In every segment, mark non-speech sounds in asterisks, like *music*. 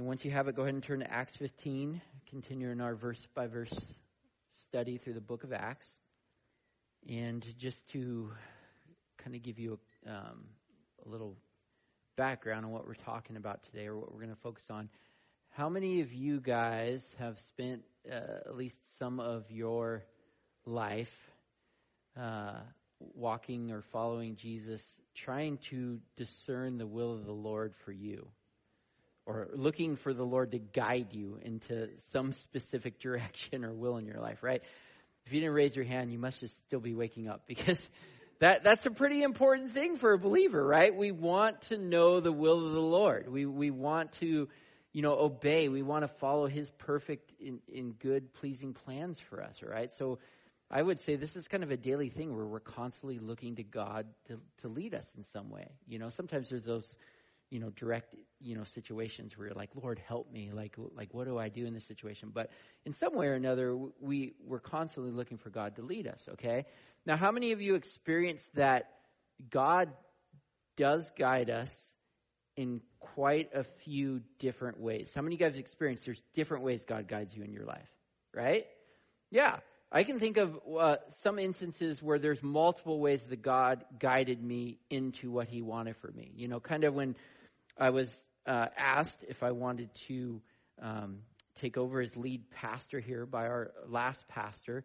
And once you have it, go ahead and turn to Acts 15. Continue in our verse by verse study through the book of Acts. And just to kind of give you a, um, a little background on what we're talking about today or what we're going to focus on. How many of you guys have spent uh, at least some of your life uh, walking or following Jesus, trying to discern the will of the Lord for you? Or looking for the Lord to guide you into some specific *laughs* direction or will in your life, right? If you didn't raise your hand, you must just still be waking up because *laughs* that, that's a pretty important thing for a believer, right? We want to know the will of the Lord. We, we want to, you know, obey. We want to follow His perfect in, in good, pleasing plans for us, right? So I would say this is kind of a daily thing where we're constantly looking to God to, to lead us in some way. You know, sometimes there's those, you know, direct, you know, situations where you're like, Lord, help me. Like, like, what do I do in this situation? But in some way or another, we, we're constantly looking for God to lead us, okay? Now, how many of you experience that God does guide us in quite a few different ways? How many of you guys experience there's different ways God guides you in your life, right? Yeah. I can think of uh, some instances where there's multiple ways that God guided me into what He wanted for me. You know, kind of when I was uh, asked if I wanted to um, take over as lead pastor here by our last pastor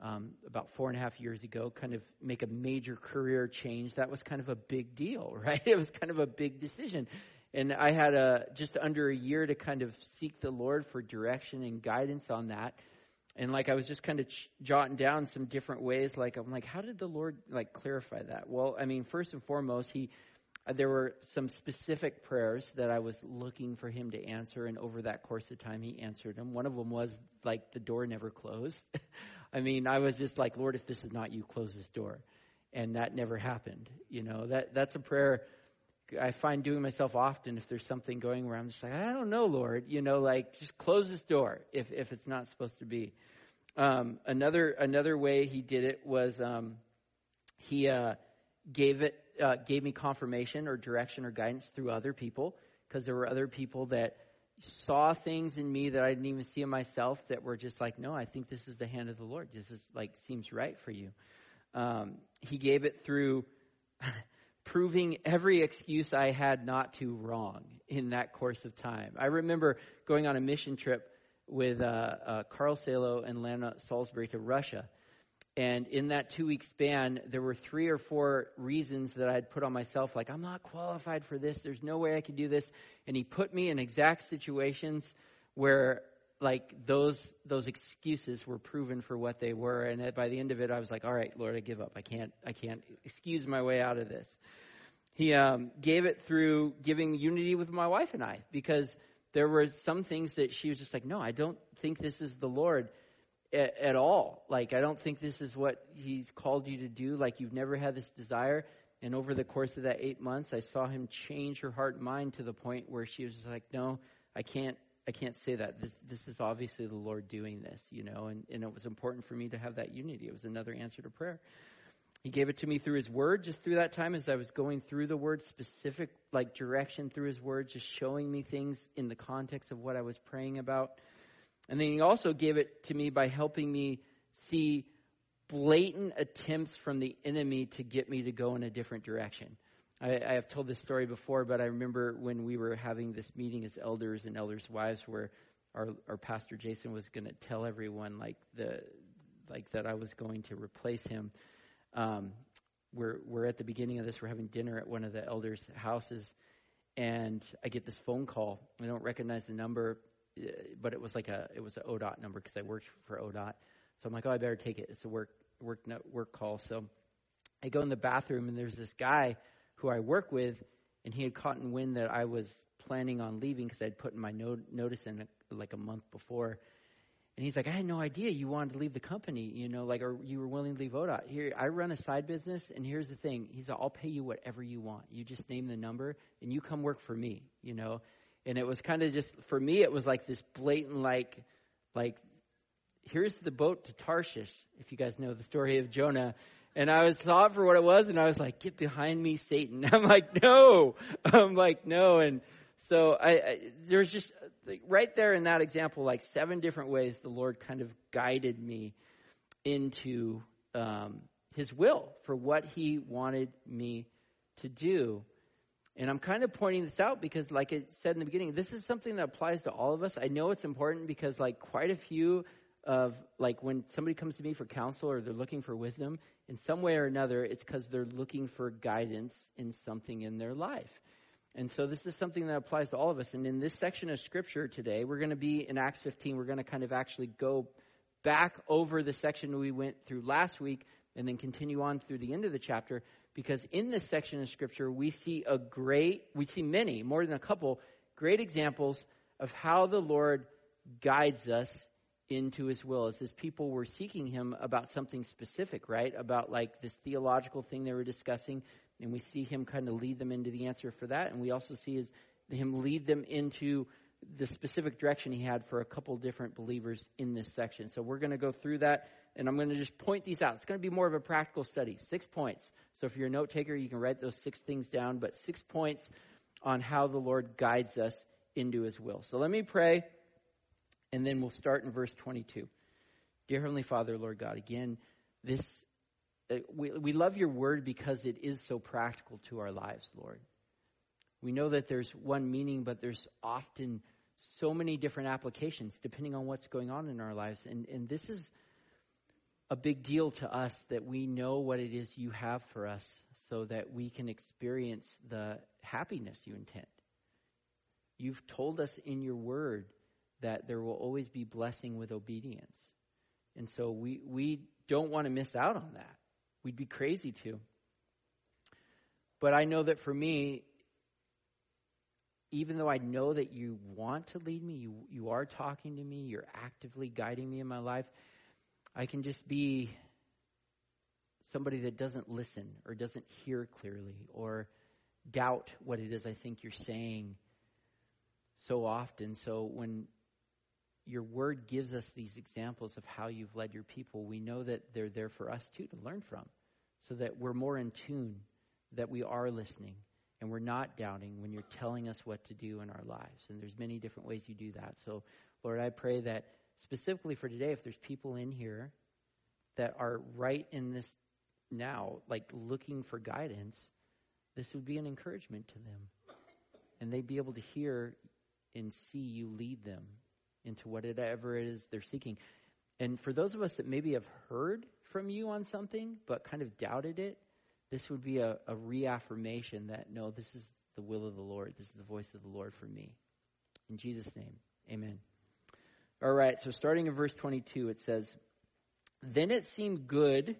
um, about four and a half years ago, kind of make a major career change. That was kind of a big deal, *laughs* right? It was kind of a big decision. And I had a, just under a year to kind of seek the Lord for direction and guidance on that. And like I was just kind of ch- jotting down some different ways. Like I'm like, how did the Lord like clarify that? Well, I mean, first and foremost, he there were some specific prayers that I was looking for him to answer, and over that course of time, he answered them. One of them was like the door never closed. *laughs* I mean, I was just like, Lord, if this is not you, close this door, and that never happened. You know, that that's a prayer I find doing myself often if there's something going where I'm just like, I don't know, Lord. You know, like just close this door if if it's not supposed to be. Um, another another way he did it was um, he uh, gave it uh, gave me confirmation or direction or guidance through other people because there were other people that saw things in me that I didn't even see in myself that were just like, no, I think this is the hand of the Lord. This is like seems right for you. Um, he gave it through *laughs* proving every excuse I had not to wrong in that course of time. I remember going on a mission trip with uh, uh, Carl Salo and Lana Salisbury to Russia and in that two week span, there were three or four reasons that I'd put on myself, like, I'm not qualified for this. There's no way I can do this. And he put me in exact situations where, like, those, those excuses were proven for what they were. And by the end of it, I was like, all right, Lord, I give up. I can't, I can't excuse my way out of this. He um, gave it through giving unity with my wife and I because there were some things that she was just like, no, I don't think this is the Lord at, at all. Like, I don't think this is what he's called you to do. Like, you've never had this desire. And over the course of that eight months, I saw him change her heart and mind to the point where she was like, no, I can't, I can't say that. This, this is obviously the Lord doing this, you know, and, and it was important for me to have that unity. It was another answer to prayer. He gave it to me through his word just through that time as I was going through the word, specific like direction through his word, just showing me things in the context of what I was praying about. And then he also gave it to me by helping me see blatant attempts from the enemy to get me to go in a different direction. I, I, have told this story before, but I remember when we were having this meeting as elders and elders' wives, where our, our pastor Jason was going to tell everyone like the like that I was going to replace him. Um, we're we're at the beginning of this. We're having dinner at one of the elders' houses, and I get this phone call. I don't recognize the number Uh, but it was like a it was an ODOT number because I worked for ODOT. So I'm like, oh, I better take it. It's a work work work call. So I go in the bathroom and there's this guy who I work with, and he had caught in wind that I was planning on leaving because I'd put in my no- notice in like a month before. And he's like, I had no idea you wanted to leave the company, you know, like, or you were willing to leave ODOT. Here, I run a side business, and here's the thing. He's like, I'll pay you whatever you want. You just name the number, and you come work for me, you know. And it was kind of just, for me, it was like this blatant, like, like, here's the boat to Tarshish, if you guys know the story of Jonah. And I was saw it for what it was, and I was like, "Get behind me, Satan!" *laughs* I'm like, "No!" I'm like, "No!" And so I, I there's just right there in that example, like seven different ways the Lord kind of guided me into um, His will for what He wanted me to do. And I'm kind of pointing this out because, like I said in the beginning, this is something that applies to all of us. I know it's important because, like, quite a few of, like, when somebody comes to me for counsel or they're looking for wisdom, in some way or another, it's because they're looking for guidance in something in their life. And so this is something that applies to all of us. And in this section of scripture today, we're going to be in Acts 15. We're going to kind of actually go back over the section we went through last week and then continue on through the end of the chapter because in this section of scripture we see a great we see many more than a couple great examples of how the lord guides us into his will. As his people were seeking him about something specific right? About like this theological thing they were discussing and we see him kind of lead them into the answer for that and we also see his, him lead them into the specific direction he had for a couple different believers in this section. So we're going to go through that and I'm going to just point these out. It's going to be more of a practical study. Six points. So if you're a note taker, you can write those six things down, but six points on how the Lord guides us into his will. So let me pray, and then we'll start in verse 22. Dear Heavenly Father, Lord God, again, this, uh, we, we love your word because it is so practical to our lives, Lord. We know that there's one meaning, but there's often so many different applications depending on what's going on in our lives. And, and this is a big deal to us that we know what it is you have for us so that we can experience the happiness you intend. You've told us in your word that there will always be blessing with obedience. And so we, we don't want to miss out on that. We'd be crazy to. But I know that for me, even though I know that you want to lead me, you, you are talking to me, you're actively guiding me in my life, I can just be somebody that doesn't listen or doesn't hear clearly or doubt what it is I think you're saying so often. So when your word gives us these examples of how you've led your people, we know that they're there for us too to learn from so that we're more in tune, that we are listening and we're not doubting when you're telling us what to do in our lives. And there's many different ways you do that. So Lord, I pray that specifically for today, if there's people in here that are right in this now, like looking for guidance, this would be an encouragement to them. And they'd be able to hear and see you lead them into whatever it is they're seeking. And for those of us that maybe have heard from you on something but kind of doubted it, this would be a, a reaffirmation that no, this is the will of the Lord. This is the voice of the Lord for me. In Jesus' name, amen. All right, so starting in verse 22, it says, Then it seemed good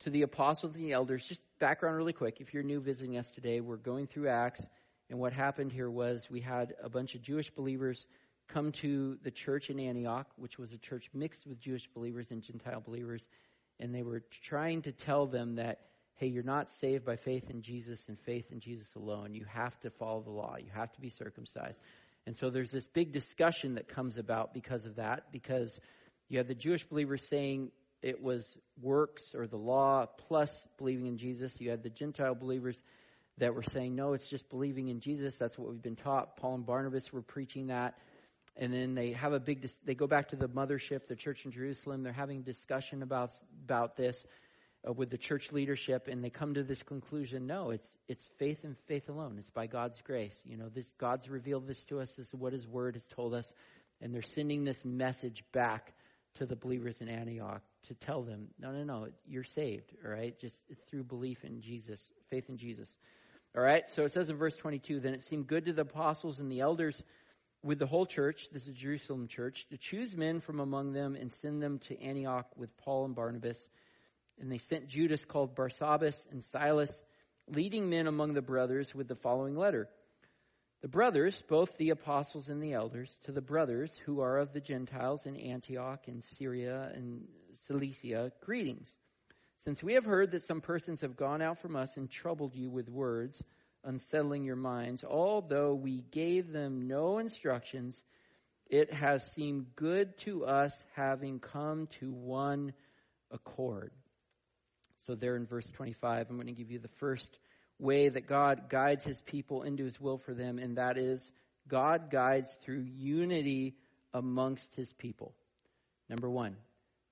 to the apostles and the elders. Just background really quick. If you're new visiting us today, we're going through Acts. And what happened here was we had a bunch of Jewish believers come to the church in Antioch, which was a church mixed with Jewish believers and Gentile believers. And they were trying to tell them that, hey, you're not saved by faith in Jesus and faith in Jesus alone. You have to follow the law. You have to be circumcised. And so there's this big discussion that comes about because of that, because you have the Jewish believers saying it was works or the law plus believing in Jesus. You had the Gentile believers that were saying, no, it's just believing in Jesus. That's what we've been taught. Paul and Barnabas were preaching that. And then they have a big, they go back to the mothership, the church in Jerusalem. They're having discussion about, about this uh, with the church leadership and they come to this conclusion no it's it's faith and faith alone. It's by god's grace. You know this god's revealed this to us. This is what his word has told us. And they're sending this message back to the believers in antioch to tell them no no no you're saved all right? Just through belief in jesus faith in jesus. All right? So it says in verse 22 then it seemed good to the apostles and the elders with the whole church this is jerusalem church to choose men from among them and send them to antioch with paul and barnabas and they sent Judas called Barsabbas and Silas, leading men among the brothers, with the following letter. The brothers, both the apostles and the elders, to the brothers who are of the Gentiles in Antioch and Syria and Cilicia, greetings. Since we have heard that some persons have gone out from us and troubled you with words, unsettling your minds, although we gave them no instructions, it has seemed good to us having come to one accord. So, there in verse 25, I'm going to give you the first way that God guides his people into his will for them, and that is God guides through unity amongst his people. Number one,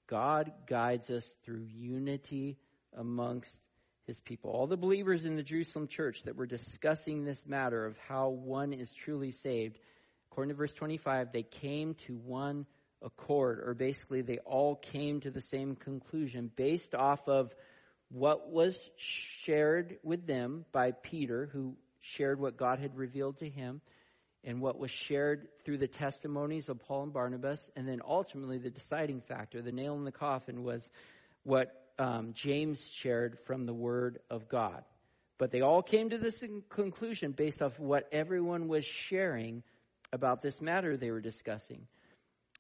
God guides us through unity amongst his people. All the believers in the Jerusalem church that were discussing this matter of how one is truly saved, according to verse 25, they came to one accord, or basically they all came to the same conclusion based off of what was shared with them by Peter, who shared what God had revealed to him, and what was shared through the testimonies of Paul and Barnabas, and then ultimately the deciding factor, the nail in the coffin, was what um, James shared from the Word of God. But they all came to this conclusion based off what everyone was sharing about this matter they were discussing.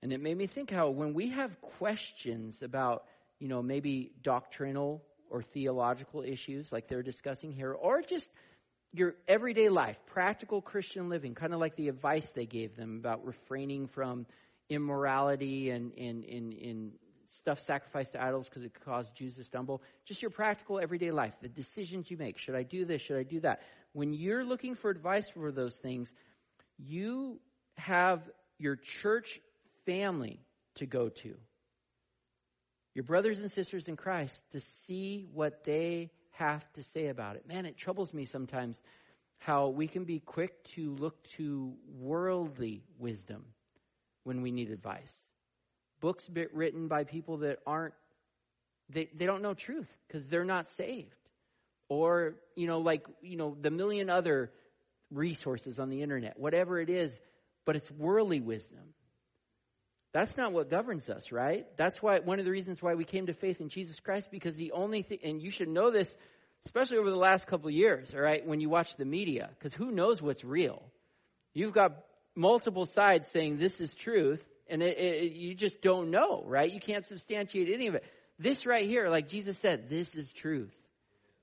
And it made me think how when we have questions about, you know, maybe doctrinal or theological issues like they're discussing here, or just your everyday life, practical Christian living, kind of like the advice they gave them about refraining from immorality and, and, and, and stuff sacrificed to idols because it could cause Jews to stumble. Just your practical everyday life, the decisions you make. Should I do this? Should I do that? When you're looking for advice for those things, you have your church family to go to. Your brothers and sisters in Christ to see what they have to say about it. Man, it troubles me sometimes how we can be quick to look to worldly wisdom when we need advice. Books written by people that aren't they, they don't know truth because they're not saved. Or you know like you know the million other resources on the internet whatever it is but it's worldly wisdom that's not what governs us right that's why one of the reasons why we came to faith in jesus christ because the only thing and you should know this especially over the last couple years all right when you watch the media because who knows what's real you've got multiple sides saying this is truth and it, it, you just don't know, right? You can't substantiate any of it. This right here, like Jesus said, this is truth.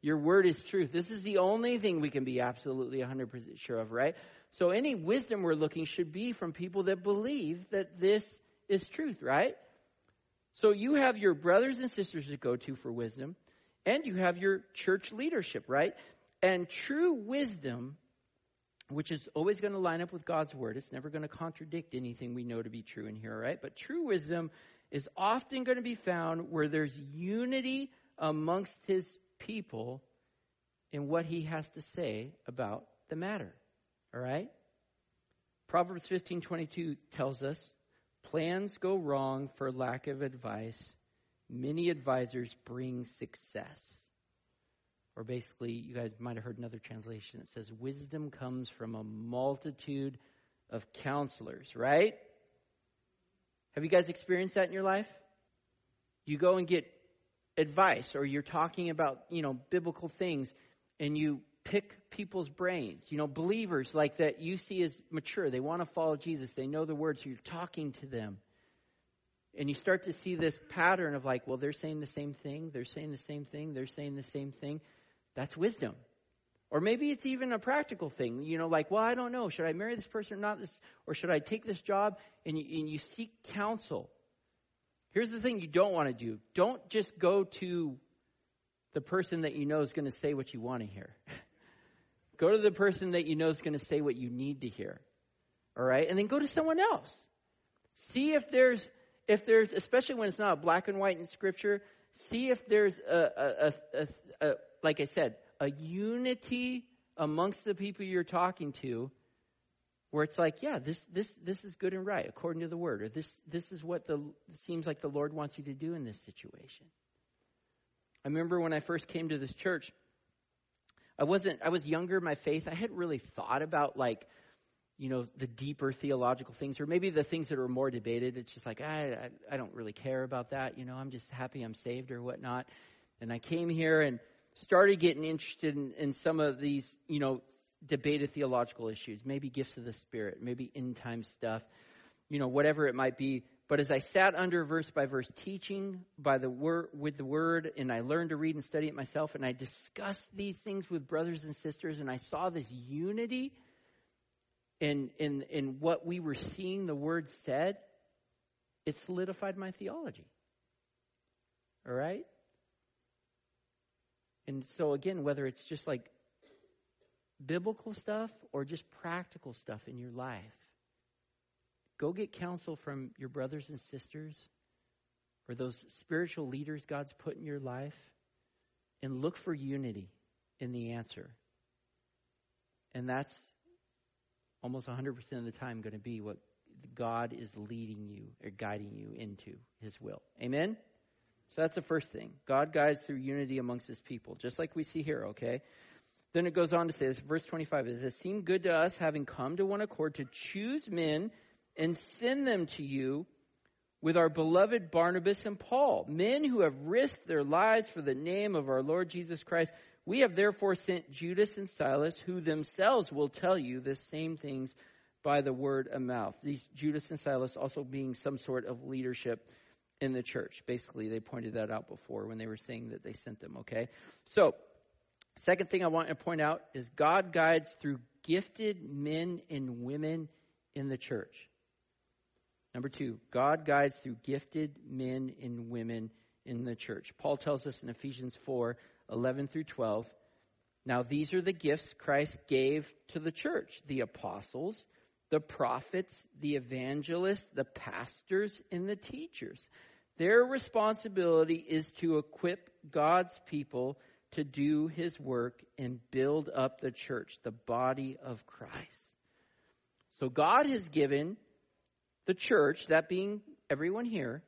Your word is truth. This is the only thing we can be absolutely 100% sure of, right? So any wisdom we're looking should be from people that believe that this is truth, right? So you have your brothers and sisters to go to for wisdom, and you have your church leadership, right? And true wisdom which is always going to line up with God's word. It's never going to contradict anything we know to be true in here, right? But true wisdom is often going to be found where there's unity amongst his people in what he has to say about the matter. All right? Proverbs 15:22 tells us, plans go wrong for lack of advice. Many advisors bring success. Or basically, you guys might have heard another translation that says, Wisdom comes from a multitude of counselors, right? Have you guys experienced that in your life? You go and get advice, or you're talking about, you know, biblical things, and you pick people's brains. You know, believers like that you see as mature. They want to follow Jesus. They know the word, so you're talking to them. And you start to see this pattern of like, well, they're saying the same thing, they're saying the same thing, they're saying the same thing. That's wisdom. Or maybe it's even a practical thing, you know, like, well, I don't know. Should I marry this person or not? This, or should I take this job? And you, and you seek counsel. Here's the thing you don't want to do. Don't just go to the person that you know is going to say what you want to hear. *laughs* go to the person that you know is going to say what you need to hear. All right? And then go to someone else. See if there's, if there's, especially when it's not black and white in scripture, see if there's a, a, a, a, like I said, a unity amongst the people you're talking to where it's like, yeah, this, this, this is good and right according to the word, or this, this is what the, seems like the Lord wants you to do in this situation. I remember when I first came to this church, I wasn't, I was younger in my faith. I hadn't really thought about like, you know, the deeper theological things, or maybe the things that are more debated. It's just like, I, I, I don't really care about that. You know, I'm just happy I'm saved or whatnot. And I came here and started getting interested in, in some of these, you know, debated theological issues, maybe gifts of the Spirit, maybe end time stuff, you know, whatever it might be. But as I sat under verse by verse teaching by the word with the word, and I learned to read and study it myself, and I discussed these things with brothers and sisters, and I saw this unity in in in what we were seeing the word said, it solidified my theology. All right? And so again, whether it's just like biblical stuff or just practical stuff in your life, go get counsel from your brothers and sisters or those spiritual leaders God's put in your life and look for unity in the answer. And that's almost 100% of the time going to be what God is leading you or guiding you into his will. Amen? So that's the first thing. God guides through unity amongst his people, just like we see here, okay? Then it goes on to say this, verse 25, is, it says, Seem good to us, having come to one accord, to choose men and send them to you with our beloved Barnabas and Paul, men who have risked their lives for the name of our Lord Jesus Christ. We have therefore sent Judas and Silas, who themselves will tell you the same things by the word of mouth. These Judas and Silas also being some sort of leadership in the church. Basically, they pointed that out before when they were saying that they sent them, okay? So, second thing I want to point out is God guides through gifted men and women in the church. Number two, God guides through gifted men and women in the church. Paul tells us in Ephesians 4 11 through 12. Now, these are the gifts Christ gave to the church the apostles, the prophets, the evangelists, the pastors, and the teachers. Their responsibility is to equip God's people to do his work and build up the church, the body of Christ. So God has given the church, that being everyone here,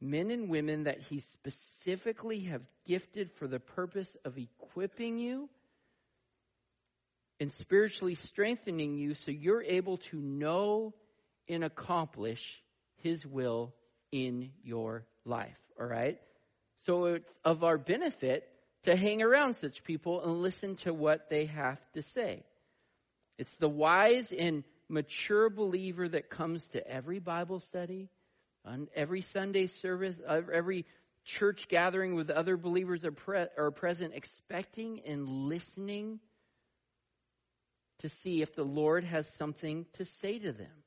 men and women that he specifically have gifted for the purpose of equipping you and spiritually strengthening you so you're able to know and accomplish his will in your life. All right? So it's of our benefit to hang around such people and listen to what they have to say. It's the wise and mature believer that comes to every Bible study, on every Sunday service, uh, every church gathering with other believers are, pre- are present, expecting and listening to see if the Lord has something to say to them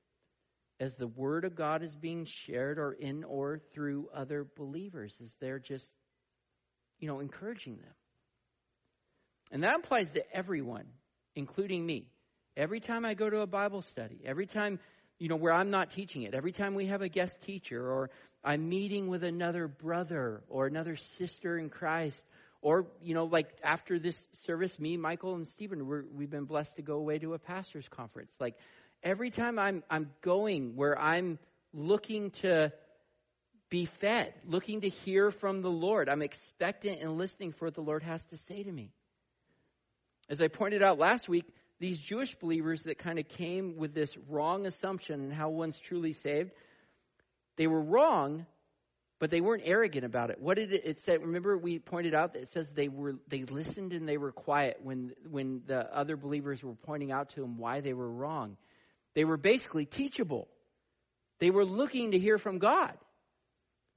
as the Word of God is being shared or in or through other believers, as they're just, you know, encouraging them. And that applies to everyone, including me. Every time I go to a Bible study, every time you know, where I'm not teaching it. Every time we have a guest teacher or I'm meeting with another brother or another sister in Christ, or, you know, like after this service, me, Michael, and Stephen, we have been blessed to go away to a pastor's conference. Like every time I'm, I'm going where I'm looking to be fed, looking to hear from the Lord, I'm expectant and listening for what the Lord has to say to me. As I pointed out last week, these Jewish believers that kind of came with this wrong assumption and how one's truly saved, they were wrong, but they weren't arrogant about it. What did it, it say? Remember, we pointed out that it says they were they listened and they were quiet when when the other believers were pointing out to them why they were wrong. They were basically teachable. They were looking to hear from God.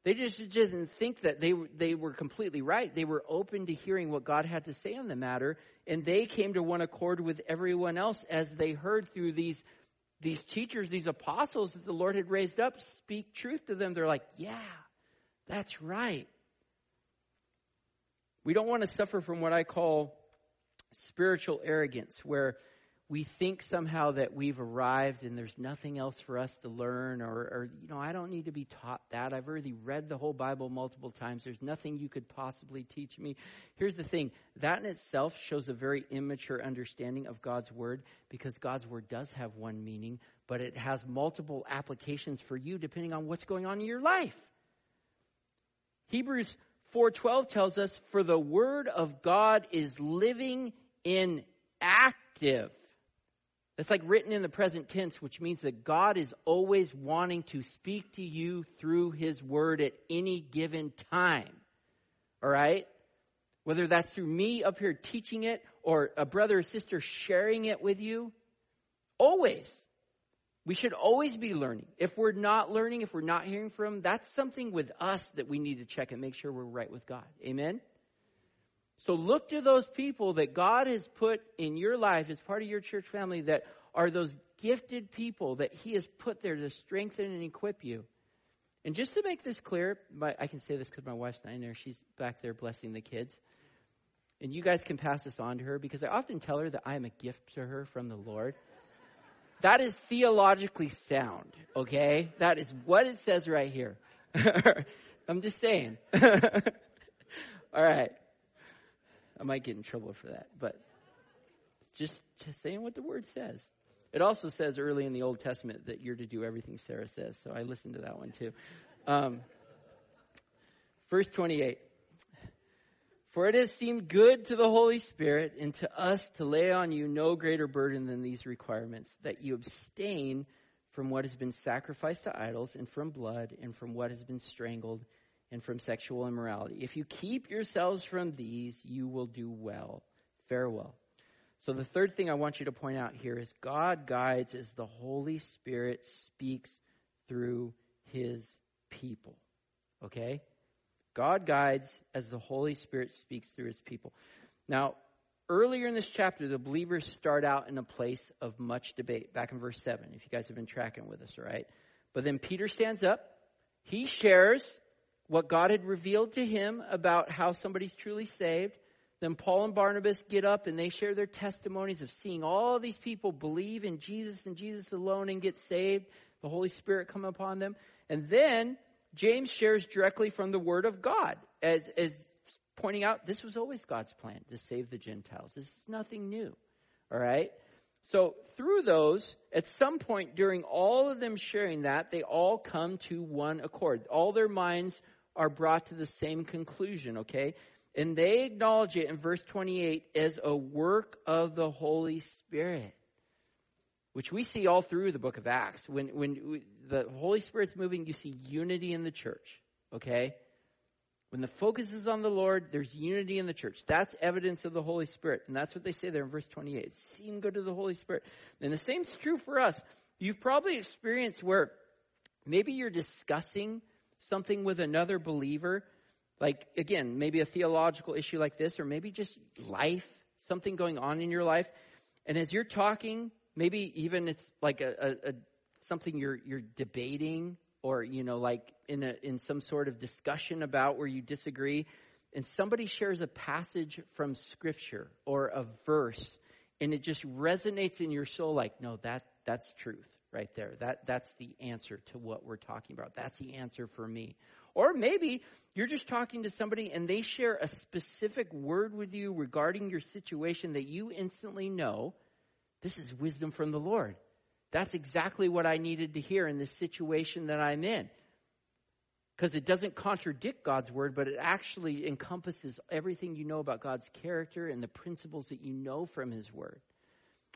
They just didn't think that they, they were completely right. They were open to hearing what God had to say on the matter, and they came to one accord with everyone else as they heard through these, these teachers, these apostles that the Lord had raised up, speak truth to them. They're like, yeah, that's right. We don't want to suffer from what I call spiritual arrogance, where we think somehow that we've arrived and there's nothing else for us to learn or, or, you know i don't need to be taught that. I've already read the whole bible multiple times. There's nothing you could possibly teach me. Here's the thing. That in itself shows a very immature understanding of god's word because god's word does have one meaning but it has multiple applications for you depending on what's going on in your life. Hebrews 4.12 tells us for the word of god is living in active it's like written in the present tense, which means that God is always wanting to speak to you through His Word at any given time. All right? Whether that's through me up here teaching it or a brother or sister sharing it with you. Always. We should always be learning. If we're not learning, if we're not hearing from that's something with us that we need to check and make sure we're right with God. Amen? So look to those people that God has put in your life as part of your church family that are those gifted people that He has put there to strengthen and equip you. And just to make this clear, my, I can say this because my wife's not in there. She's back there blessing the kids. and you guys can pass this on to her because I often tell her that I am a gift to her from the Lord. That is theologically sound, okay? That is what it says right here. *laughs* I'm just saying. *laughs* All right. I might get in trouble for that, but just, just saying what the word says. It also says early in the Old Testament that you're to do everything Sarah says, so I listened to that one too. Um, verse 28. For it has seemed good to the Holy Spirit and to us to lay on you no greater burden than these requirements, that you abstain from what has been sacrificed to idols, and from blood, and from what has been strangled, and from sexual immorality. If you keep yourselves from these, you will do well. Farewell. So the third thing I want you to point out here is God guides as the Holy Spirit speaks through his people. Okay? God guides as the Holy Spirit speaks through his people. Now, earlier in this chapter, the believers start out in a place of much debate, back in verse 7, if you guys have been tracking with us, right? But then Peter stands up, he shares what God had revealed to him about how somebody's truly saved. Then Paul and Barnabas get up and they share their testimonies of seeing all these people believe in Jesus and Jesus alone and get saved. The Holy Spirit come upon them. And then James shares directly from the Word of God as, as pointing out this was always God's plan to save the Gentiles. This is nothing new. All right? So through those, at some point during all of them sharing that, they all come to one accord. All their minds are brought to the same conclusion, okay? And they acknowledge it in verse 28 as a work of the Holy Spirit which we see all through the book of Acts. When, when the Holy Spirit's moving, you see unity in the church, okay? When the focus is on the Lord, there's unity in the church. That's evidence of the Holy Spirit. And that's what they say there in verse 28. See and go to the Holy Spirit. And the same's true for us. You've probably experienced where maybe you're discussing something with another believer, like, again, maybe a theological issue like this, or maybe just life, something going on in your life. And as you're talking, Maybe even it's like a, a, a something you're you're debating or you know like in a in some sort of discussion about where you disagree and somebody shares a passage from scripture or a verse and it just resonates in your soul like no that that's truth right there that that's the answer to what we're talking about that's the answer for me or maybe you're just talking to somebody and they share a specific word with you regarding your situation that you instantly know this is wisdom from the Lord. That's exactly what I needed to hear in this situation that I'm in. Because it doesn't contradict God's word, but it actually encompasses everything you know about God's character and the principles that you know from his word.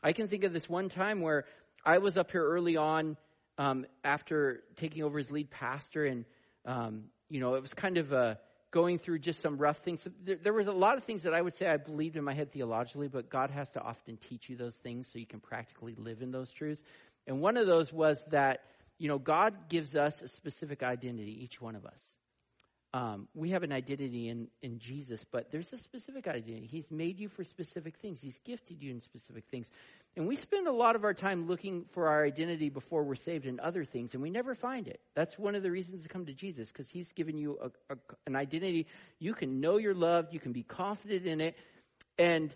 I can think of this one time where I was up here early on um, after taking over as lead pastor, and, um, you know, it was kind of a going through just some rough things. There, there, was a lot of things that I would say I believed in my head theologically, but God has to often teach you those things so you can practically live in those truths. And one of those was that, you know, God gives us a specific identity, each one of us. Um, we have an identity in, in Jesus, but there's a specific identity. He's made you for specific things. He's gifted you in specific things. And we spend a lot of our time looking for our identity before we're saved in other things, and we never find it. That's one of the reasons to come to Jesus, because He's given you a, a, an identity. You can know you're loved, you can be confident in it, and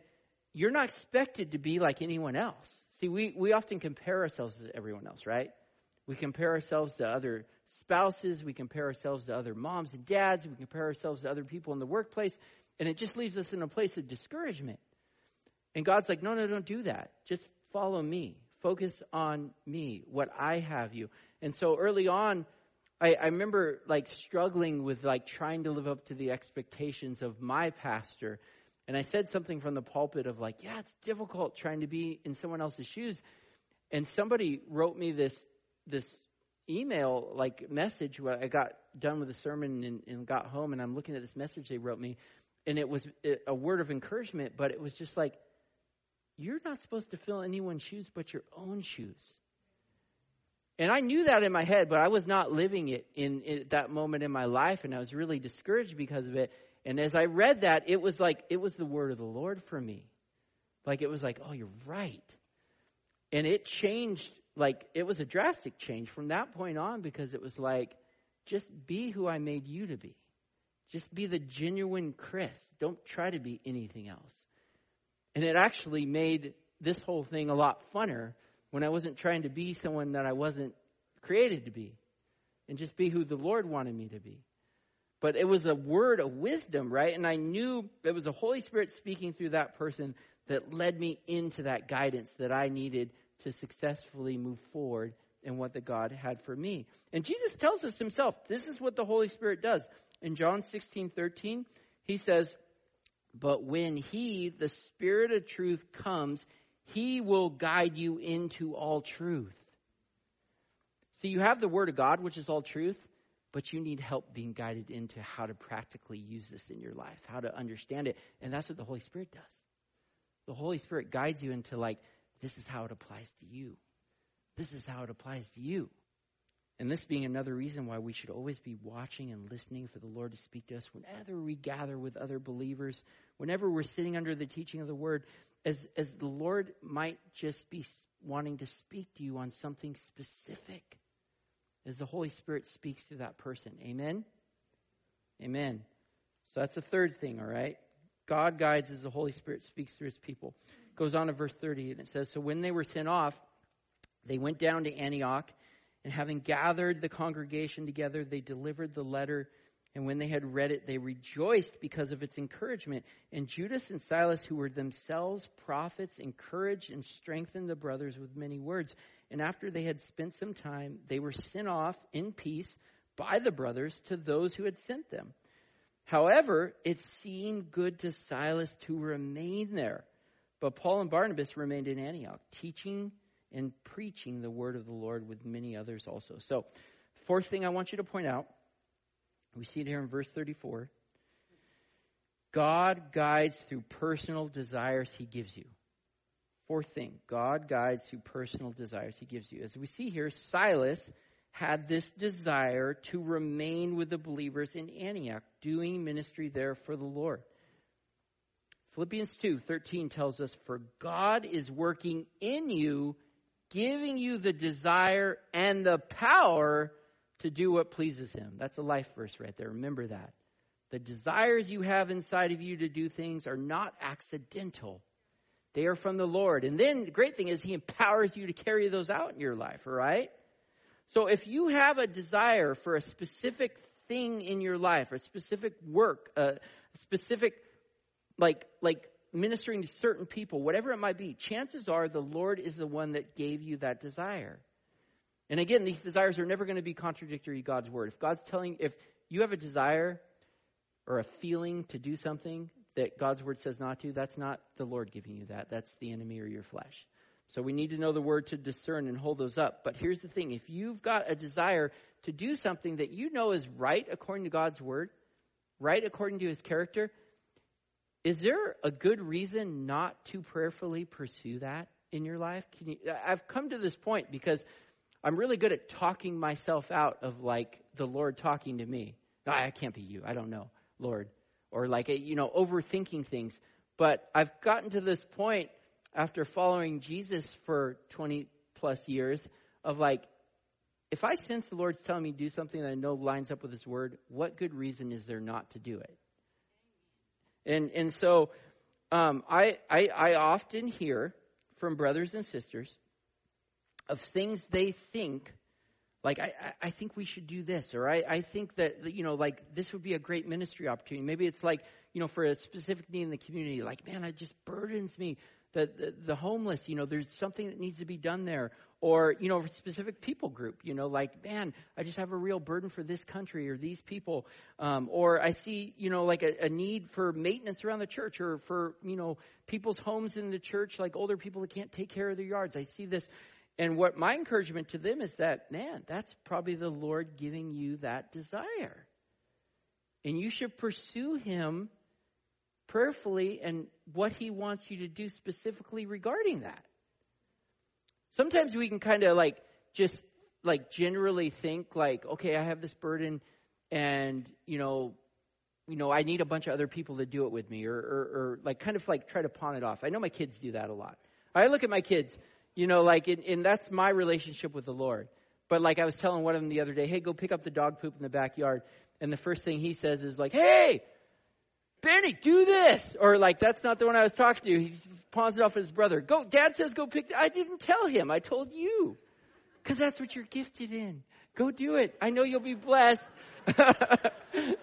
you're not expected to be like anyone else. See, we, we often compare ourselves to everyone else, right? We compare ourselves to other spouses, we compare ourselves to other moms and dads, we compare ourselves to other people in the workplace, and it just leaves us in a place of discouragement. And God's like, no, no, don't do that. Just follow me. Focus on me, what I have you. And so early on, I, I remember like struggling with like trying to live up to the expectations of my pastor. And I said something from the pulpit of like, yeah, it's difficult trying to be in someone else's shoes. And somebody wrote me this, this email like message where I got done with the sermon and, and got home and I'm looking at this message they wrote me and it was a word of encouragement, but it was just like, you're not supposed to fill anyone's shoes but your own shoes. And I knew that in my head, but I was not living it in, in, that moment in my life, and I was really discouraged because of it. And as I read that, it was like it was the word of the Lord for me. Like it was like, oh, you're right. And it changed, like it was a drastic change from that point on because it was like, just be who I made you to be. Just be the genuine Chris. Don't try to be anything else. And it actually made this whole thing a lot funner when I wasn't trying to be someone that I wasn't created to be and just be who the Lord wanted me to be. But it was a word of wisdom, right? And I knew it was the Holy Spirit speaking through that person that led me into that guidance that I needed to successfully move forward in what the God had for me. And Jesus tells us himself, this is what the Holy Spirit does. In John 16, 13, he says, But when he, the Spirit of truth, comes, he will guide you into all truth. See, you have the Word of God, which is all truth, but you need help being guided into how to practically use this in your life, how to understand it. And that's what the Holy Spirit does. The Holy Spirit guides you into, like, this is how it applies to you. This is how it applies to you. And this being another reason why we should always be watching and listening for the Lord to speak to us whenever we gather with other believers, whenever we're sitting under the teaching of the Word, as, as the Lord might just be wanting to speak to you on something specific as the Holy Spirit speaks to that person. Amen? Amen. So that's the third thing, all right? God guides as the Holy Spirit speaks through his people. Goes on to verse 30, and it says, So when they were sent off, they went down to Antioch, and having gathered the congregation together, they delivered the letter. And when they had read it, they rejoiced because of its encouragement. And Judas and Silas, who were themselves prophets, encouraged and strengthened the brothers with many words. And after they had spent some time, they were sent off in peace by the brothers to those who had sent them. However, it seemed good to Silas to remain there. But Paul and Barnabas remained in Antioch, teaching and preaching the word of the Lord with many others also. So, fourth thing I want you to point out, we see it here in verse 34. God guides through personal desires he gives you. Fourth thing, God guides through personal desires he gives you. As we see here, Silas had this desire to remain with the believers in Antioch, doing ministry there for the Lord. Philippians 2 13 tells us, For God is working in you, giving you the desire and the power to do what pleases Him. That's a life verse right there. Remember that. The desires you have inside of you to do things are not accidental. They are from the Lord. And then the great thing is He empowers you to carry those out in your life, all right? So if you have a desire for a specific thing in your life, a specific work, a specific, like, like ministering to certain people, whatever it might be, chances are the Lord is the one that gave you that desire. And again, these desires are never going to be contradictory to God's word. If God's telling, if you have a desire or a feeling to do something, that God's word says not to, that's not the Lord giving you that. That's the enemy or your flesh. So we need to know the word to discern and hold those up. But here's the thing if you've got a desire to do something that you know is right according to God's word, right according to his character, is there a good reason not to prayerfully pursue that in your life? Can you, I've come to this point because I'm really good at talking myself out of like the Lord talking to me. Oh, I can't be you. I don't know, Lord or like, you know, overthinking things. But I've gotten to this point after following Jesus for 20 plus years of like, if I sense the Lord's telling me to do something that I know lines up with His Word, what good reason is there not to do it? And and so, um, I, I I often hear from brothers and sisters of things they think like I, I think we should do this or I, I think that you know like this would be a great ministry opportunity. Maybe it's like you know for a specific need in the community like man it just burdens me that the, the, homeless you know there's something that needs to be done there. Or you know specific people group you know like man i just have a real burden for this country or these people. Um, or i see you know like a, a need for maintenance around the church or for you know people's homes in the church like older people that can't take care of their yards. I see this and what my encouragement to them is that, man, that's probably the Lord giving you that desire. And you should pursue Him prayerfully and what He wants you to do specifically regarding that. Sometimes we can kind of like just like generally think like, okay, I have this burden and, you know, you know, I need a bunch of other people to do it with me or, or, or like kind of like try to pawn it off. I know my kids do that a lot. I look at my kids you know, like, and that's my relationship with the Lord. But like I was telling one of them the other day, hey, go pick up the dog poop in the backyard. and the first thing he says is like, "Hey, Benny, do this," or like, "That's not the one I was talking to." He pawns it off his brother. Go, Dad says go pick. I didn't tell him. I told you, because that's what you're gifted in. Go do it. I know you'll be blessed. *laughs* that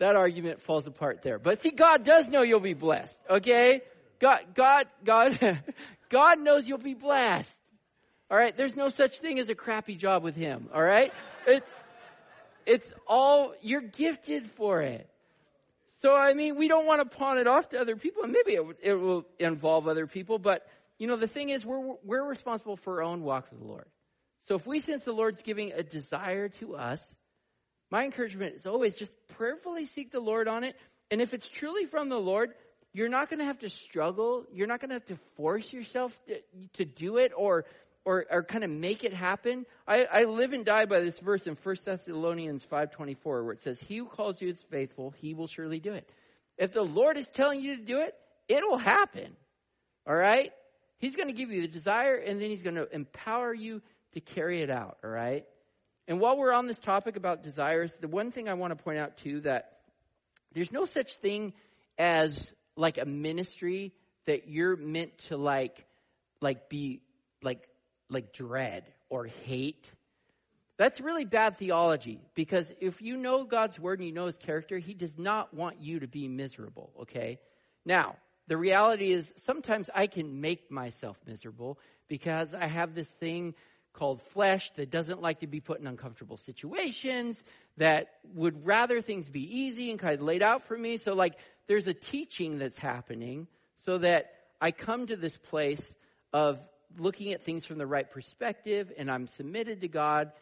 argument falls apart there. But see, God does know you'll be blessed. Okay, God, God, God, *laughs* God knows you'll be blessed. All right, there's no such thing as a crappy job with Him. All right, it's it's all, you're gifted for it. So, I mean, we don't want to pawn it off to other people, and maybe it, it will involve other people, but, you know, the thing is, we're, we're responsible for our own walk with the Lord. So if we sense the Lord's giving a desire to us, my encouragement is always just prayerfully seek the Lord on it. And if it's truly from the Lord, you're not going to have to struggle. You're not going to have to force yourself to, to do it or or, or kind of make it happen. I, I live and die by this verse in 1 Thessalonians 5.24 where it says, He who calls you is faithful, he will surely do it. If the Lord is telling you to do it, it'll happen. All right? He's going to give you the desire and then he's going to empower you to carry it out. All right? And while we're on this topic about desires, the one thing I want to point out too that there's no such thing as like a ministry that you're meant to like like be like like dread or hate. That's really bad theology because if you know God's word and you know his character, he does not want you to be miserable, okay? Now, the reality is sometimes I can make myself miserable because I have this thing called flesh that doesn't like to be put in uncomfortable situations, that would rather things be easy and kind of laid out for me. So like there's a teaching that's happening so that I come to this place of looking at things from the right perspective and I'm submitted to God.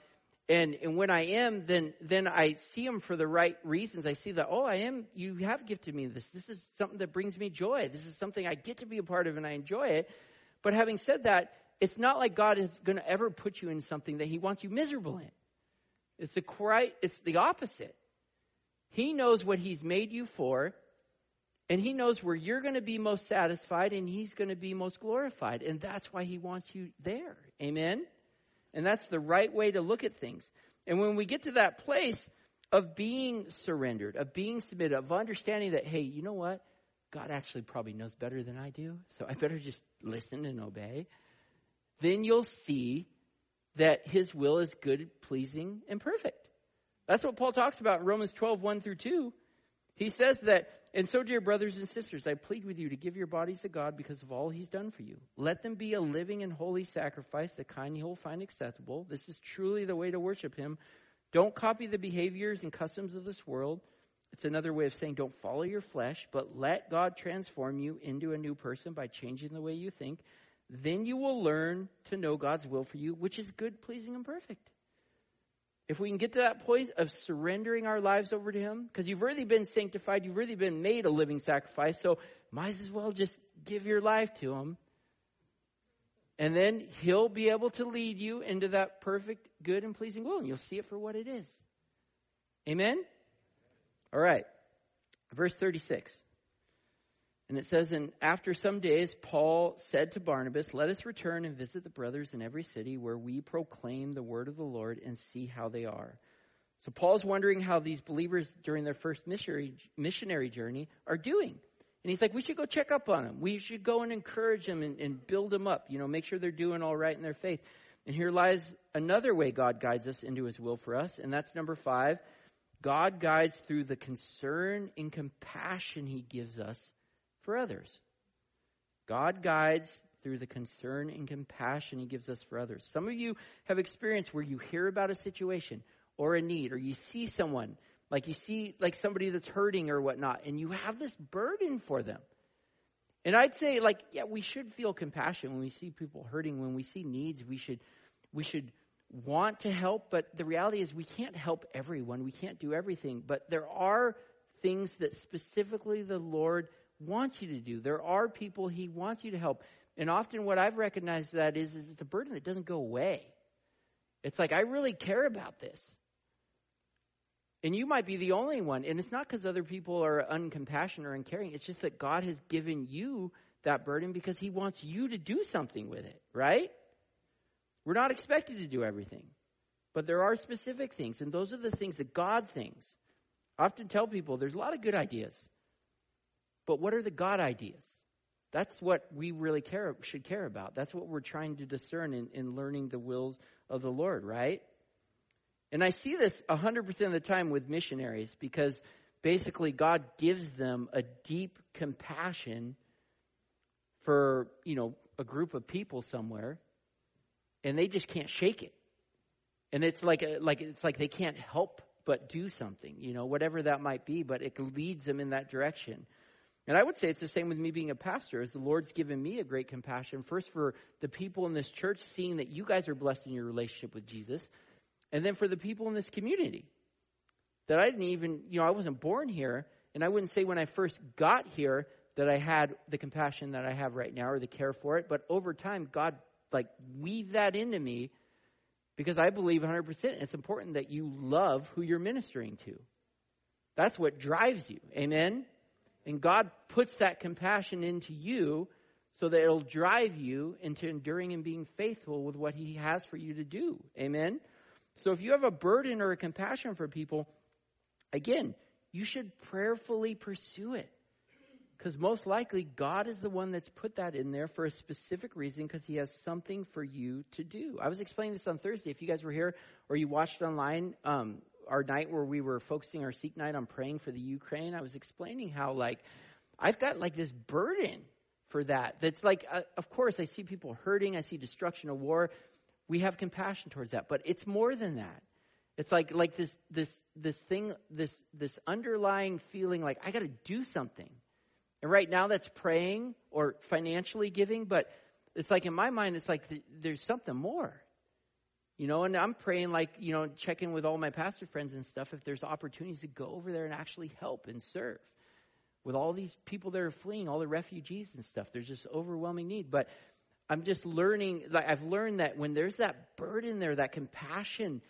And, and when I am, then, then I see them for the right reasons. I see that, oh, I am, you have gifted me this. This is something that brings me joy. This is something I get to be a part of and I enjoy it. But having said that, it's not like God is going to ever put you in something that he wants you miserable in. It's the quite, it's the opposite. He knows what he's made you for and he knows where you're going to be most satisfied and he's going to be most glorified. And that's why he wants you there. Amen? And that's the right way to look at things. And when we get to that place of being surrendered, of being submitted, of understanding that, hey, you know what? God actually probably knows better than I do, so I better just listen and obey. Then you'll see that his will is good, pleasing, and perfect. That's what Paul talks about in Romans 12, 1 through 2. He says that and so, dear brothers and sisters, I plead with you to give your bodies to God because of all He's done for you. Let them be a living and holy sacrifice, the kind He'll find acceptable. This is truly the way to worship Him. Don't copy the behaviors and customs of this world. It's another way of saying don't follow your flesh, but let God transform you into a new person by changing the way you think. Then you will learn to know God's will for you, which is good, pleasing, and perfect. If we can get to that point of surrendering our lives over to Him, because you've really been sanctified, you've really been made a living sacrifice, so might as well just give your life to Him. And then He'll be able to lead you into that perfect, good, and pleasing will, and you'll see it for what it is. Amen? All right. Verse 36. And it says, And after some days, Paul said to Barnabas, Let us return and visit the brothers in every city where we proclaim the word of the Lord and see how they are. So Paul's wondering how these believers during their first missionary, missionary journey are doing. And he's like, we should go check up on them. We should go and encourage them and, and build them up, you know, make sure they're doing all right in their faith. And here lies another way God guides us into his will for us, and that's number five. God guides through the concern and compassion he gives us for others. God guides through the concern and compassion he gives us for others. Some of you have experienced where you hear about a situation or a need, or you see someone, like you see like somebody that's hurting or whatnot, and you have this burden for them. And I'd say, like, yeah, we should feel compassion when we see people hurting, when we see needs, we should we should want to help, but the reality is we can't help everyone. We can't do everything. But there are things that specifically the Lord wants you to do. There are people he wants you to help. And often what I've recognized that is, is it's a burden that doesn't go away. It's like, I really care about this. And you might be the only one. And it's not because other people are uncompassionate or uncaring. It's just that God has given you that burden because he wants you to do something with it, right? We're not expected to do everything. But there are specific things, and those are the things that God thinks I often tell people there's a lot of good ideas, but what are the God ideas? That's what we really care should care about. That's what we're trying to discern in, in learning the wills of the Lord, right? And I see this 100% of the time with missionaries because basically God gives them a deep compassion for, you know, a group of people somewhere and they just can't shake it. And it's like a, like it's like they can't help but do something, you know, whatever that might be, but it leads them in that direction. And I would say it's the same with me being a pastor, as the Lord's given me a great compassion, first for the people in this church, seeing that you guys are blessed in your relationship with Jesus, and then for the people in this community. That I didn't even, you know, I wasn't born here, and I wouldn't say when I first got here that I had the compassion that I have right now or the care for it, but over time, God, like, weave that into me because I believe 100% it's important that you love who you're ministering to. That's what drives you. Amen? And God puts that compassion into you so that it'll drive you into enduring and being faithful with what He has for you to do. Amen? So if you have a burden or a compassion for people, again, you should prayerfully pursue it. Because most likely, God is the one that's put that in there for a specific reason because He has something for you to do. I was explaining this on Thursday. If you guys were here or you watched online, um, our night where we were focusing our Seek night on praying for the Ukraine, I was explaining how, like, I've got like this burden for that. That's like, uh, of course, I see people hurting, I see destruction of war. We have compassion towards that, but it's more than that. It's like like this this this thing this this underlying feeling like I got to do something. And right now that's praying or financially giving, but it's like in my mind, it's like there's something more. You know, and I'm praying like, you know, checking with all my pastor friends and stuff if there's opportunities to go over there and actually help and serve. With all these people that are fleeing, all the refugees and stuff, there's just overwhelming need. But I'm just learning, like I've learned that when there's that burden there, that compassion,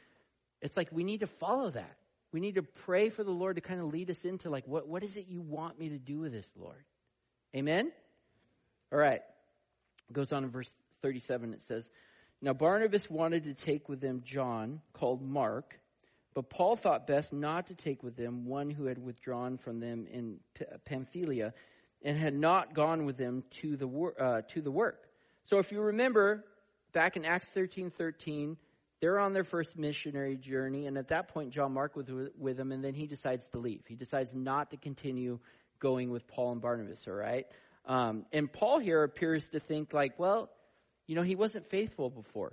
it's like we need to follow that. We need to pray for the Lord to kind of lead us into like, what, what is it you want me to do with this, Lord? Amen? All right. It goes on in verse 37. It says, Now Barnabas wanted to take with them John, called Mark, but Paul thought best not to take with them one who had withdrawn from them in Pamphylia and had not gone with them to the, uh, to the work. So if you remember, back in Acts 13 13, they're on their first missionary journey, and at that point, John Mark was with them, and then he decides to leave. He decides not to continue going with Paul and Barnabas, all right? Um, and Paul here appears to think, like, well, you know, he wasn't faithful before.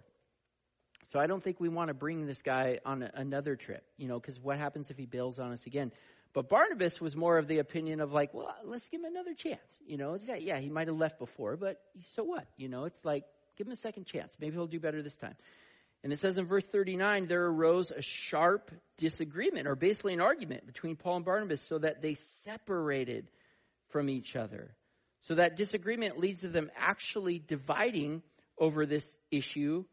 So I don't think we want to bring this guy on another trip, you know, because what happens if he bails on us again? But Barnabas was more of the opinion of like, well, let's give him another chance. You know, it's, yeah, he might have left before, but so what? You know, it's like, give him a second chance. Maybe he'll do better this time. And it says in verse 39, there arose a sharp disagreement, or basically an argument between Paul and Barnabas, so that they separated from each other. So that disagreement leads to them actually dividing over this issue.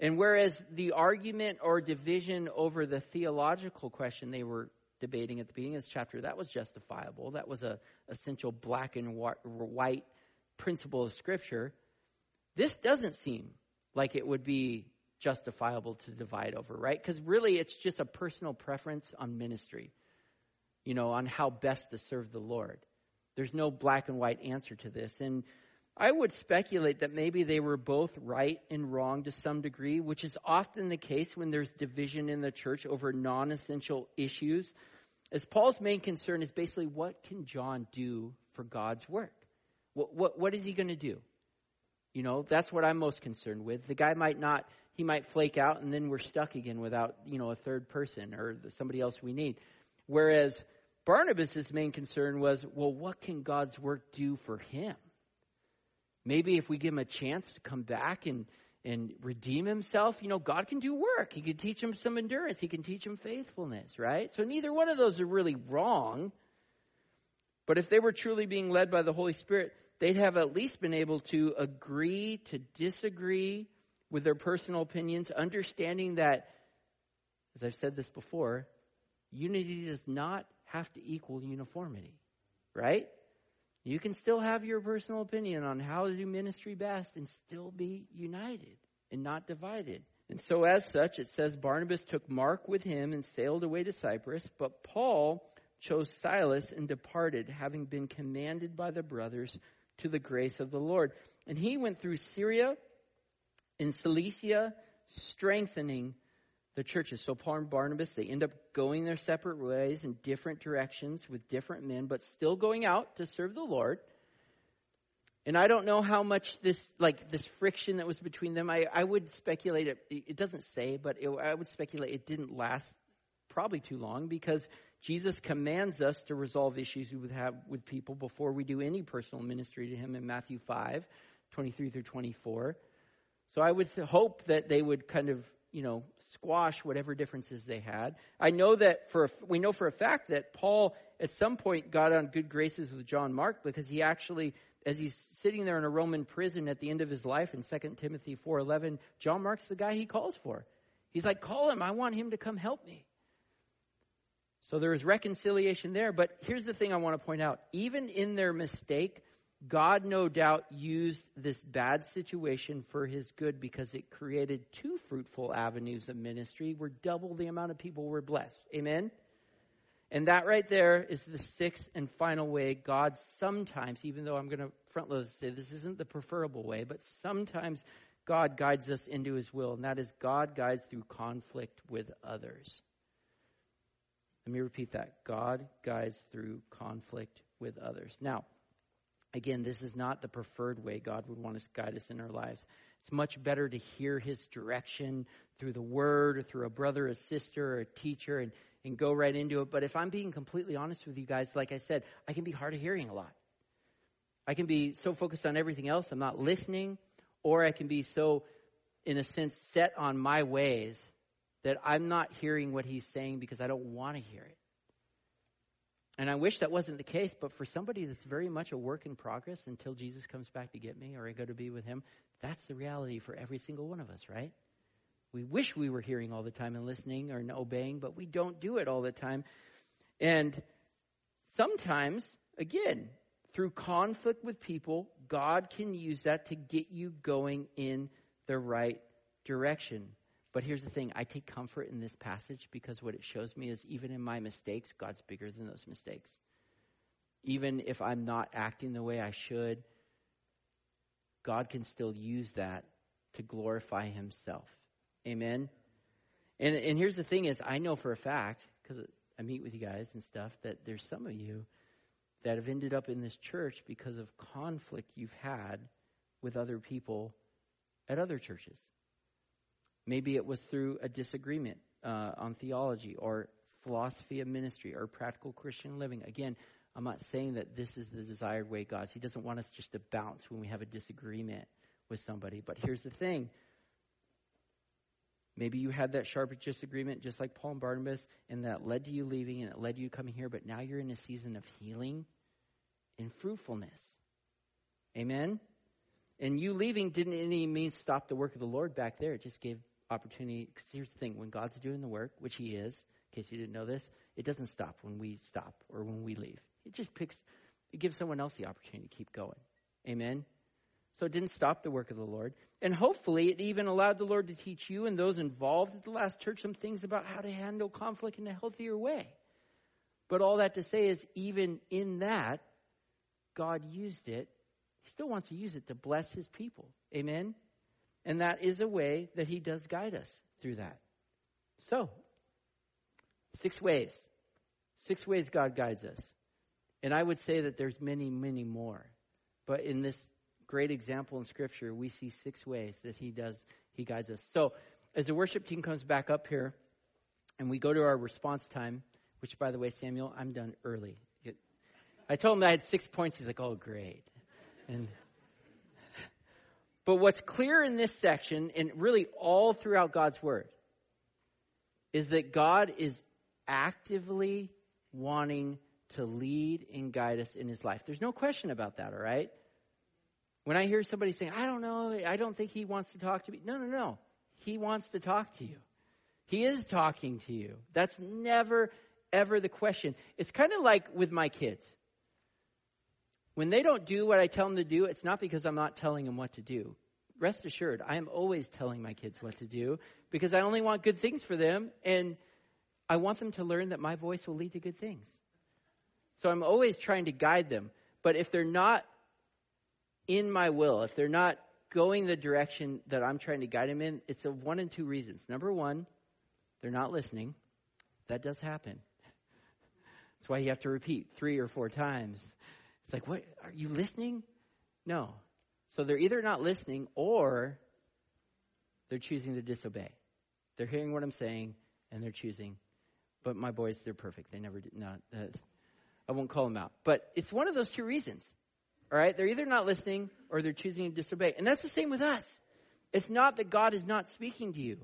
And whereas the argument or division over the theological question they were debating at the beginning of this chapter, that was justifiable. That was a essential black and white principle of Scripture. This doesn't seem like it would be justifiable to divide over, right? Because really it's just a personal preference on ministry, you know, on how best to serve the Lord. There's no black and white answer to this. And I would speculate that maybe they were both right and wrong to some degree, which is often the case when there's division in the church over non essential issues. As Paul's main concern is basically what can John do for God's work? What, what, what is he going to do? You know, that's what I'm most concerned with. The guy might not he might flake out and then we're stuck again without, you know, a third person or somebody else we need. Whereas Barnabas' main concern was, well, what can God's work do for him? Maybe if we give him a chance to come back and, and redeem himself, you know, God can do work. He can teach him some endurance. He can teach him faithfulness, right? So neither one of those are really wrong. But if they were truly being led by the Holy Spirit, they'd have at least been able to agree to disagree with their personal opinions, understanding that, as I've said this before, unity does not have to equal uniformity, right? You can still have your personal opinion on how to do ministry best and still be united and not divided. And so, as such, it says Barnabas took Mark with him and sailed away to Cyprus, but Paul chose Silas and departed, having been commanded by the brothers to the grace of the Lord. And he went through Syria and Cilicia, strengthening the churches. So Paul and Barnabas, they end up going their separate ways in different directions with different men, but still going out to serve the Lord. And I don't know how much this, like this friction that was between them, I, I would speculate, it, it doesn't say, but it, I would speculate it didn't last probably too long because Jesus commands us to resolve issues we would have with people before we do any personal ministry to him in Matthew 5, 23 through 24. So I would hope that they would kind of, you know, squash whatever differences they had. I know that for, we know for a fact that Paul at some point got on good graces with John Mark because he actually, as he's sitting there in a Roman prison at the end of his life in 2 Timothy 4.11, John Mark's the guy he calls for. He's like, call him. I want him to come help me. So there is reconciliation there. But here's the thing I want to point out. Even in their mistake, God no doubt used this bad situation for his good because it created two fruitful avenues of ministry where double the amount of people were blessed. Amen? And that right there is the sixth and final way God sometimes, even though I'm going to front load this, say this isn't the preferable way, but sometimes God guides us into his will, and that is God guides through conflict with others. Let me repeat that. God guides through conflict with others. Now, again, this is not the preferred way God would want to guide us in our lives. It's much better to hear his direction through the word or through a brother, a sister, or a teacher and, and go right into it. But if I'm being completely honest with you guys, like I said, I can be hard of hearing a lot. I can be so focused on everything else, I'm not listening, or I can be so, in a sense, set on my ways that I'm not hearing what he's saying because I don't want to hear it. And I wish that wasn't the case, but for somebody that's very much a work in progress until Jesus comes back to get me or I go to be with him, that's the reality for every single one of us, right? We wish we were hearing all the time and listening or obeying, but we don't do it all the time. And sometimes, again, through conflict with people, God can use that to get you going in the right direction. But here's the thing I take comfort in this passage because what it shows me is even in my mistakes, God's bigger than those mistakes. Even if I'm not acting the way I should, God can still use that to glorify himself. Amen. And and here's the thing is I know for a fact because I meet with you guys and stuff that there's some of you that have ended up in this church because of conflict you've had with other people at other churches. Maybe it was through a disagreement uh, on theology or philosophy of ministry or practical Christian living. Again, I'm not saying that this is the desired way God's. He doesn't want us just to bounce when we have a disagreement with somebody. But here's the thing. Maybe you had that sharp disagreement just like Paul and Barnabas, and that led to you leaving and it led to you coming here, but now you're in a season of healing and fruitfulness. Amen? And you leaving didn't any means stop the work of the Lord back there. It just gave opportunity. Because here's the thing when God's doing the work, which He is, in case you didn't know this, it doesn't stop when we stop or when we leave. It just picks, it gives someone else the opportunity to keep going. Amen? So it didn't stop the work of the Lord. And hopefully it even allowed the Lord to teach you and those involved at the last church some things about how to handle conflict in a healthier way. But all that to say is, even in that, God used it. He still wants to use it to bless his people. Amen? And that is a way that he does guide us through that. So, six ways. Six ways God guides us. And I would say that there's many, many more. But in this great example in scripture, we see six ways that he does, he guides us. So, as the worship team comes back up here and we go to our response time, which by the way, Samuel, I'm done early. I told him I had six points. He's like, oh, great. And but what's clear in this section, and really all throughout God's Word, is that God is actively wanting to lead and guide us in His life. There's no question about that, all right? When I hear somebody saying, I don't know, I don't think He wants to talk to me. No, no, no. He wants to talk to you. He is talking to you. That's never, ever the question. It's kind of like with my kids. When they don't do what I tell them to do, it's not because I'm not telling them what to do. rest assured, I am always telling my kids what to do because I only want good things for them and I want them to learn that my voice will lead to good things. So I'm always trying to guide them. But if they're not in my will, if they're not going the direction that I'm trying to guide them in, it's of one and two reasons. Number one, they're not listening. That does happen. *laughs* That's why you have to repeat three or four times. It's like, what? Are you listening? No. So they're either not listening or they're choosing to disobey. They're hearing what I'm saying and they're choosing. But my boys, they're perfect. They never did not. Uh, I won't call them out. But it's one of those two reasons. All right? They're either not listening or they're choosing to disobey. And that's the same with us. It's not that God is not speaking to you.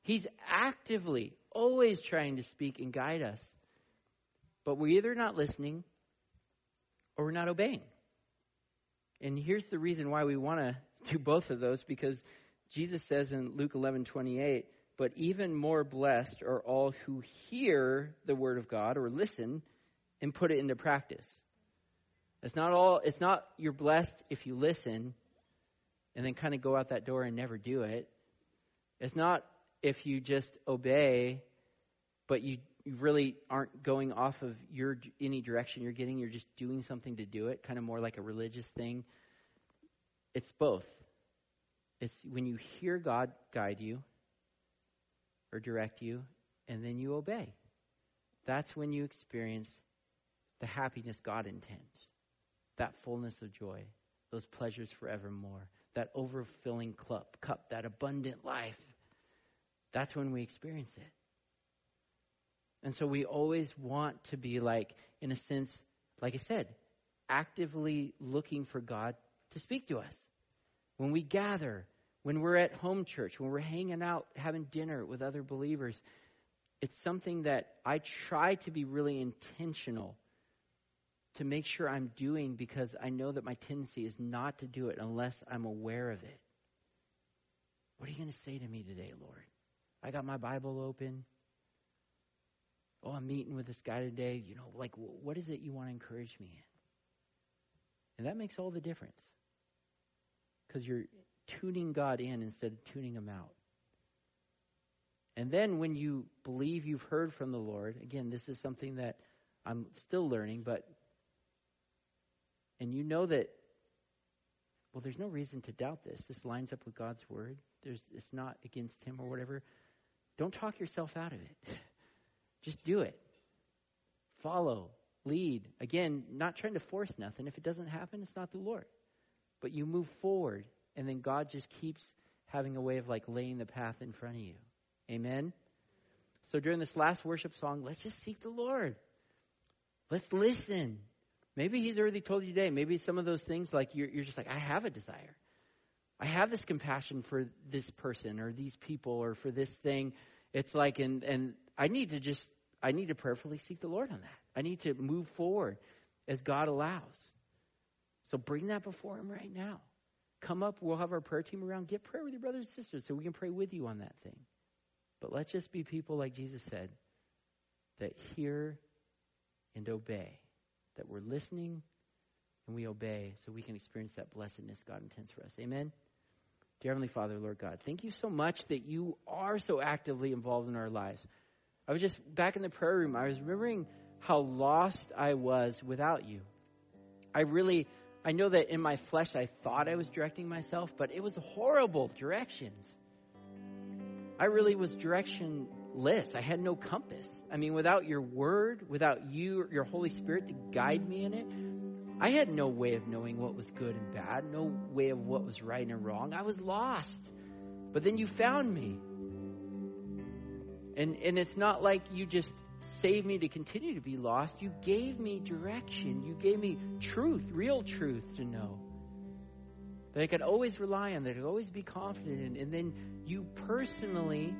He's actively always trying to speak and guide us. But we're either not listening or we're not obeying. And here's the reason why we want to *laughs* do both of those because Jesus says in Luke 11 28, but even more blessed are all who hear the word of God or listen and put it into practice. It's not all, it's not you're blessed if you listen and then kind of go out that door and never do it. It's not if you just obey, but you, you really aren't going off of your any direction you're getting. You're just doing something to do it, kind of more like a religious thing. It's both. It's when you hear God guide you or direct you, and then you obey. That's when you experience the happiness God intends, that fullness of joy, those pleasures forevermore, that overfilling cup, cup, that abundant life. That's when we experience it. And so we always want to be like, in a sense, like I said, actively looking for God to speak to us. When we gather, when we're at home church, when we're hanging out, having dinner with other believers, it's something that I try to be really intentional to make sure I'm doing because I know that my tendency is not to do it unless I'm aware of it. What are you going to say to me today, Lord? I got my Bible open. Oh, I'm meeting with this guy today. You know, like, what is it you want to encourage me in? And that makes all the difference because you're tuning God in instead of tuning Him out. And then when you believe you've heard from the Lord, again, this is something that I'm still learning, but and you know that, well, there's no reason to doubt this. This lines up with God's word. There's, it's not against Him or whatever. Don't talk yourself out of it. *laughs* Just do it. Follow, lead. Again, not trying to force nothing. If it doesn't happen, it's not the Lord. But you move forward, and then God just keeps having a way of like laying the path in front of you. Amen? So during this last worship song, let's just seek the Lord. Let's listen. Maybe he's already told you today. Maybe some of those things, like you're, you're just like, I have a desire. I have this compassion for this person or these people or for this thing. It's like, and, and I need to just, I need to prayerfully seek the Lord on that. I need to move forward as God allows. So bring that before Him right now. Come up, we'll have our prayer team around. Get prayer with your brothers and sisters so we can pray with you on that thing. But let's just be people, like Jesus said, that hear and obey that we're listening and we obey so we can experience that blessedness God intends for us. Amen. Dear Heavenly Father, Lord God, thank you so much that you are so actively involved in our lives. I was just back in the prayer room, I was remembering how lost I was without you. I really, I know that in my flesh I thought I was directing myself, but it was horrible directions. I really was direction list. I had no compass. I mean, without your word, without you, your Holy Spirit to guide me in it, I had no way of knowing what was good and bad, no way of what was right and wrong. I was lost. But then you found me. And, and it's not like you just saved me to continue to be lost. You gave me direction. You gave me truth, real truth to know. That I could always rely on, that I could always be confident in. And then you personally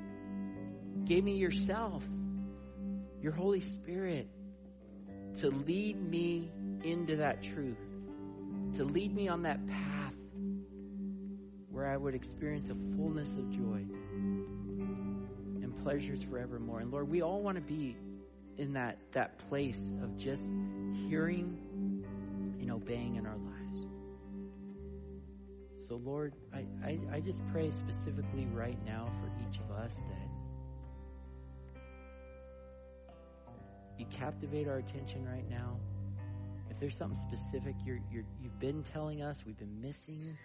gave me yourself, your Holy Spirit, to lead me into that truth, to lead me on that path where I would experience a fullness of joy pleasures forevermore. And Lord, we all want to be in that, that place of just hearing and obeying in our lives. So Lord, I, I, I just pray specifically right now for each of us that you captivate our attention right now. If there's something specific you're, you're, you've been telling us, we've been missing,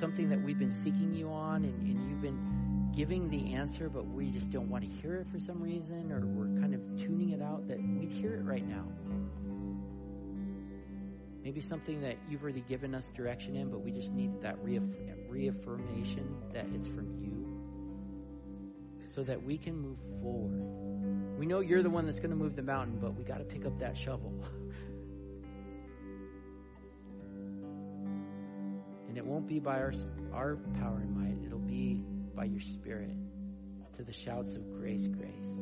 something that we've been seeking you on, and, and you've been giving the answer, but we just don't want to hear it for some reason, or we're kind of tuning it out, that we'd hear it right now. Maybe something that you've already given us direction in, but we just need that reaff- reaffirmation that it's from you so that we can move forward. We know you're the one that's going to move the mountain, but we got to pick up that shovel. *laughs* and it won't be by our, our power and might, it'll be by your spirit to the shouts of grace, grace.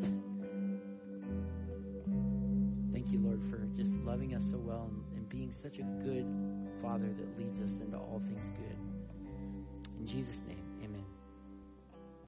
Thank you, Lord, for just loving us so well and, and being such a good Father that leads us into all things good. In Jesus'